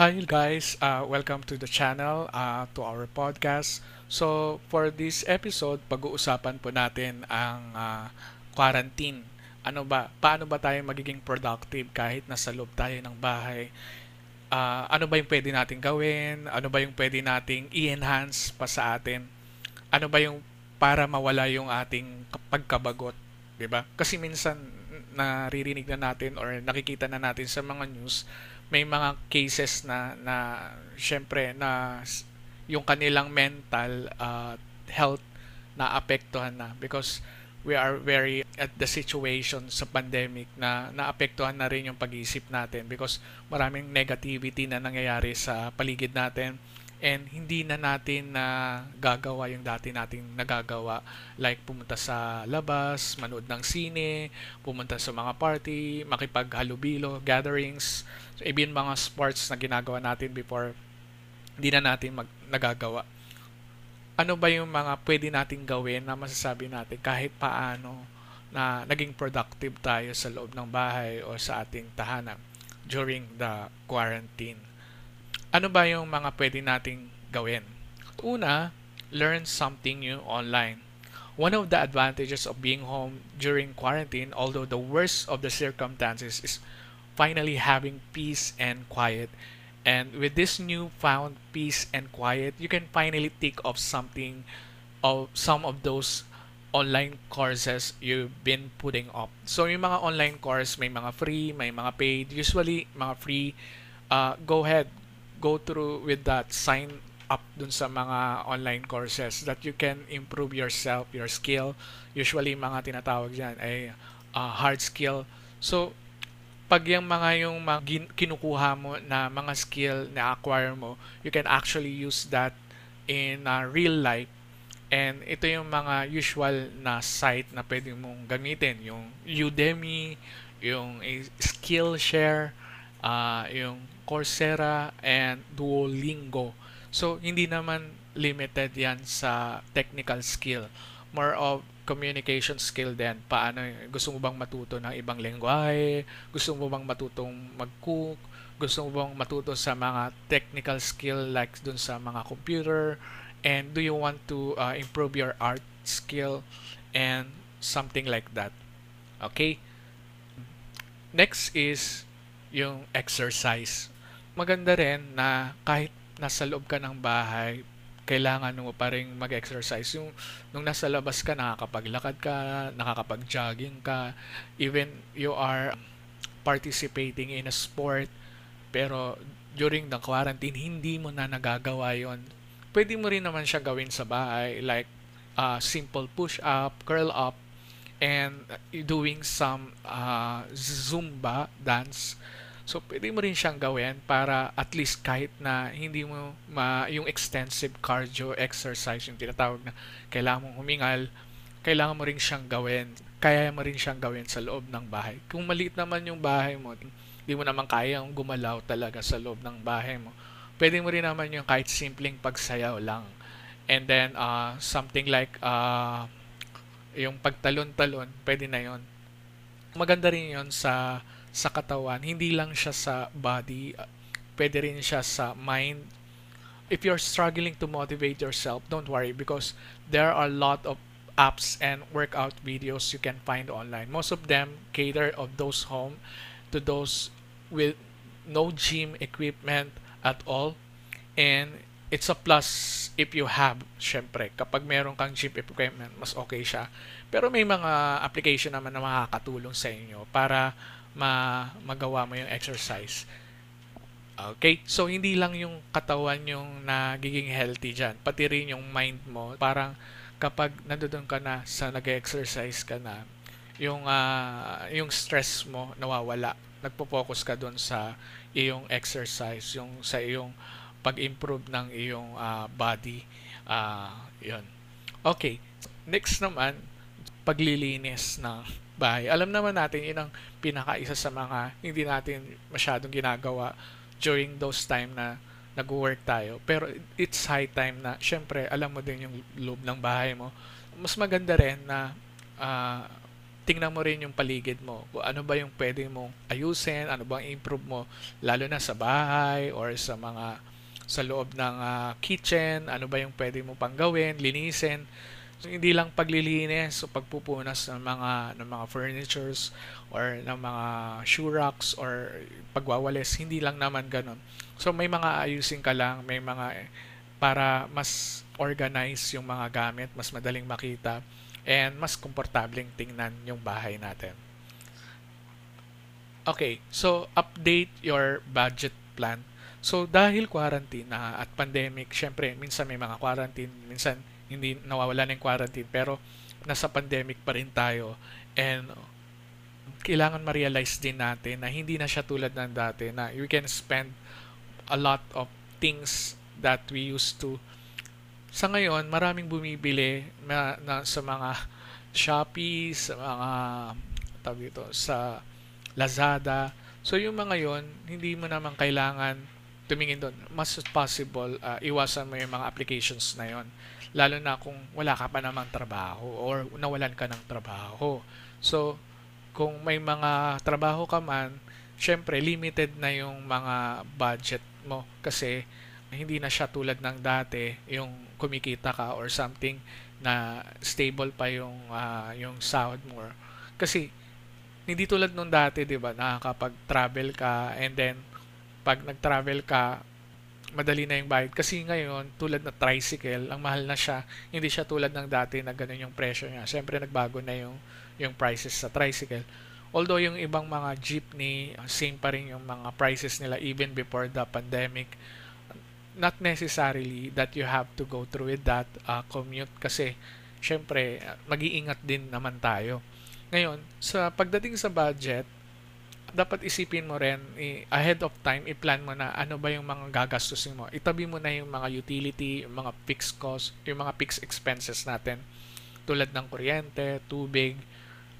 Hi guys, uh, welcome to the channel, uh, to our podcast. So for this episode, pag-uusapan po natin ang uh, quarantine. Ano ba, paano ba tayo magiging productive kahit nasa loob tayo ng bahay? Uh, ano ba yung pwede nating gawin? Ano ba yung pwede nating i-enhance pa sa atin? Ano ba yung para mawala yung ating pagkabagot, 'di ba? Kasi minsan naririnig na natin or nakikita na natin sa mga news may mga cases na na syempre na yung kanilang mental uh, health na apektuhan na. Because we are very at the situation sa pandemic na naapektuhan na rin yung pag-iisip natin. Because maraming negativity na nangyayari sa paligid natin and hindi na natin na gagawa yung dati nating nagagawa like pumunta sa labas, manood ng sine, pumunta sa mga party, makipaghalubilo, gatherings, so, even mga sports na ginagawa natin before hindi na natin mag, nagagawa. Ano ba yung mga pwede nating gawin na masasabi natin kahit paano na naging productive tayo sa loob ng bahay o sa ating tahanan during the quarantine? Ano ba yung mga pwede nating gawin? Una, learn something new online. One of the advantages of being home during quarantine, although the worst of the circumstances, is finally having peace and quiet. And with this newfound peace and quiet, you can finally take off something of some of those online courses you've been putting up. So yung mga online course, may mga free, may mga paid. Usually, mga free, uh, go ahead, go through with that sign up dun sa mga online courses that you can improve yourself, your skill. Usually, mga tinatawag dyan ay uh, hard skill. So, pag yung mga yung mga kinukuha mo na mga skill na acquire mo, you can actually use that in uh, real life. And ito yung mga usual na site na pwede mong gamitin. Yung Udemy, yung Skillshare, uh, yung Coursera and Duolingo. So, hindi naman limited yan sa technical skill. More of communication skill din. Paano, gusto mo bang matuto ng ibang lengguwahe? Gusto mo bang matutong mag-cook? Gusto mo bang matuto sa mga technical skill like dun sa mga computer? And do you want to uh, improve your art skill? And something like that. Okay? Next is yung exercise. Maganda rin na kahit nasa loob ka ng bahay, kailangan mo pa rin mag-exercise. Yung nung nasa labas ka, nakakapaglakad ka, nakakapag-jogging ka, even you are participating in a sport, pero during the quarantine, hindi mo na nagagawa yon Pwede mo rin naman siya gawin sa bahay, like uh, simple push-up, curl up, and doing some uh, Zumba dance So, pwede mo rin siyang gawin para at least kahit na hindi mo ma, yung extensive cardio exercise, yung tinatawag na kailangan mong humingal, kailangan mo rin siyang gawin. Kaya mo rin siyang gawin sa loob ng bahay. Kung maliit naman yung bahay mo, hindi mo naman kaya gumalaw talaga sa loob ng bahay mo. Pwede mo rin naman yung kahit simpleng pagsayaw lang. And then, uh, something like uh, yung pagtalon-talon, pwede na yon Maganda rin yon sa sa katawan, hindi lang siya sa body, pwede rin siya sa mind. If you're struggling to motivate yourself, don't worry because there are a lot of apps and workout videos you can find online. Most of them cater of those home to those with no gym equipment at all. And it's a plus if you have, syempre, kapag meron kang gym equipment, mas okay siya. Pero may mga application naman na makakatulong sa inyo para ma magawa mo yung exercise. Okay? So, hindi lang yung katawan yung nagiging healthy dyan. Pati rin yung mind mo. Parang kapag nandoon ka na sa nag-exercise ka na, yung, uh, yung stress mo nawawala. Nagpo-focus ka doon sa iyong exercise, yung sa iyong pag-improve ng iyong uh, body. Uh, yun. Okay. Next naman, paglilinis ng bahay. Alam naman natin yun ang pinaka-isa sa mga hindi natin masyadong ginagawa during those time na nag-work tayo. Pero it's high time na, syempre, alam mo din yung loob ng bahay mo. Mas maganda rin na uh, tingnan mo rin yung paligid mo. Kung ano ba yung pwede mong ayusin, ano bang improve mo, lalo na sa bahay or sa mga sa loob ng uh, kitchen, ano ba yung pwede mo pang gawin, linisin. So, hindi lang paglilinis o pagpupunas ng mga ng mga furnitures or ng mga shoe racks or pagwawalis, hindi lang naman ganun. So may mga ayusin ka lang, may mga para mas organize yung mga gamit, mas madaling makita and mas komportableng tingnan yung bahay natin. Okay, so update your budget plan. So dahil quarantine na at pandemic, syempre minsan may mga quarantine, minsan hindi nawawala ng quarantine pero nasa pandemic pa rin tayo. And kailangan ma-realize din natin na hindi na siya tulad ng dati na you can spend a lot of things that we used to. Sa ngayon maraming bumibili na, na sa mga Shopee sa mga tawag dito sa Lazada. So yung mga yon hindi mo naman kailangan tumingin doon mas possible uh, iwasan mo yung mga applications na yon lalo na kung wala ka pa namang trabaho or nawalan ka ng trabaho. So, kung may mga trabaho ka man, syempre limited na yung mga budget mo kasi hindi na siya tulad ng dati yung kumikita ka or something na stable pa yung uh, yung sahod mo kasi hindi tulad nung dati 'di ba nakakapag-travel ka and then pag nag-travel ka madali na yung bayad. Kasi ngayon, tulad na tricycle, ang mahal na siya. Hindi siya tulad ng dati na ganun yung presyo niya. Siyempre, nagbago na yung, yung prices sa tricycle. Although yung ibang mga jeepney, same pa rin yung mga prices nila even before the pandemic. Not necessarily that you have to go through with that uh, commute kasi syempre mag-iingat din naman tayo. Ngayon, sa pagdating sa budget, dapat isipin mo rin ahead of time i-plan mo na ano ba yung mga gagastusin mo. Itabi mo na yung mga utility yung mga fixed cost yung mga fixed expenses natin. Tulad ng kuryente tubig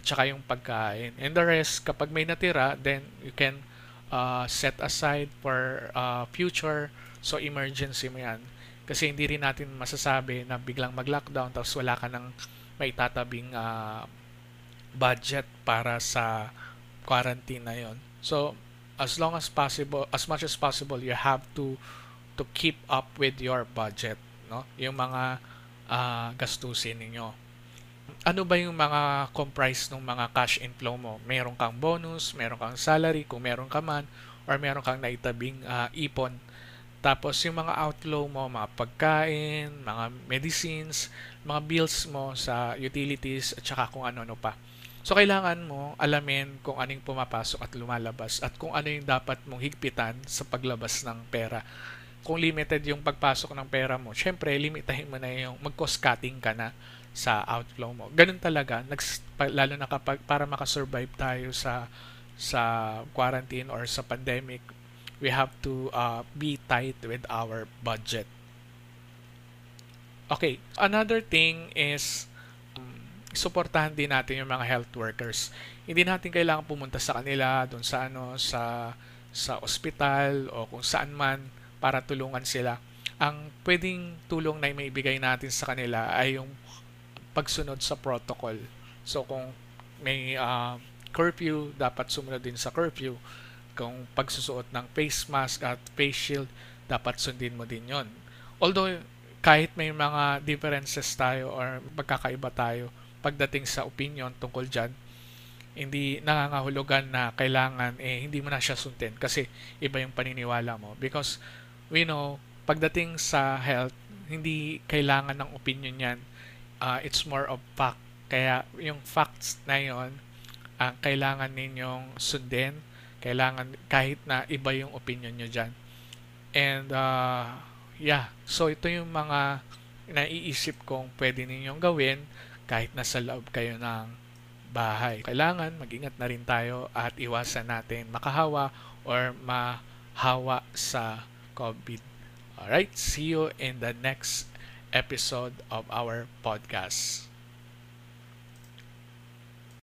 tsaka yung pagkain. And the rest kapag may natira then you can uh, set aside for uh, future. So emergency mo yan. Kasi hindi rin natin masasabi na biglang mag-lockdown tapos wala ka ng may tatabing uh, budget para sa quarantine na yon. So, as long as possible, as much as possible, you have to to keep up with your budget, no? Yung mga uh, gastusin ninyo. Ano ba yung mga comprise ng mga cash inflow mo? Meron kang bonus, meron kang salary, kung meron ka man, or meron kang naitabing uh, ipon. Tapos yung mga outflow mo, mga pagkain, mga medicines, mga bills mo sa utilities, at saka kung ano-ano pa. So, kailangan mo alamin kung anong pumapasok at lumalabas at kung ano yung dapat mong higpitan sa paglabas ng pera. Kung limited yung pagpasok ng pera mo, syempre, limitahin mo na yung mag-cost cutting ka na sa outflow mo. Ganun talaga, nags, lalo na kapag para makasurvive tayo sa sa quarantine or sa pandemic, we have to uh, be tight with our budget. Okay, another thing is suportahan din natin yung mga health workers. Hindi natin kailangan pumunta sa kanila doon sa ano sa sa ospital o kung saan man para tulungan sila. Ang pwedeng tulong na maibigay natin sa kanila ay yung pagsunod sa protocol. So kung may uh, curfew, dapat sumunod din sa curfew. Kung pagsusuot ng face mask at face shield, dapat sundin mo din yon. Although kahit may mga differences tayo or magkakaiba tayo, pagdating sa opinion tungkol dyan, hindi nangangahulugan na kailangan eh hindi mo na siya sundin kasi iba yung paniniwala mo. Because we know pagdating sa health hindi kailangan ng opinion yan. Uh, it's more of fact. Kaya yung facts na yon ang uh, kailangan ninyong sundin. Kailangan kahit na iba yung opinion nyo dyan. And uh, yeah. So ito yung mga naiisip kong pwede ninyong gawin kahit nasa loob kayo ng bahay. Kailangan mag-ingat na rin tayo at iwasan natin makahawa or mahawa sa COVID. Alright, see you in the next episode of our podcast.